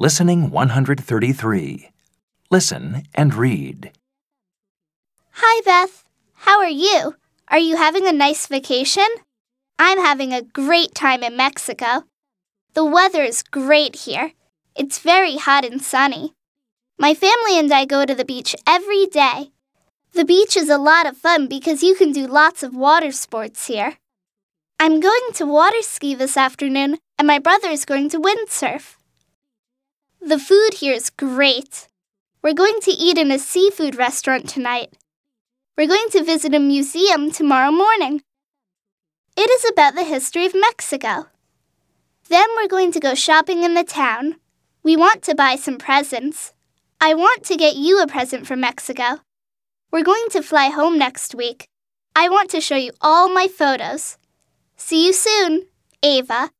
Listening 133. Listen and read. Hi, Beth. How are you? Are you having a nice vacation? I'm having a great time in Mexico. The weather is great here. It's very hot and sunny. My family and I go to the beach every day. The beach is a lot of fun because you can do lots of water sports here. I'm going to water ski this afternoon, and my brother is going to windsurf. The food here is great. We're going to eat in a seafood restaurant tonight. We're going to visit a museum tomorrow morning. It is about the history of Mexico. Then we're going to go shopping in the town. We want to buy some presents. I want to get you a present from Mexico. We're going to fly home next week. I want to show you all my photos. See you soon, Ava.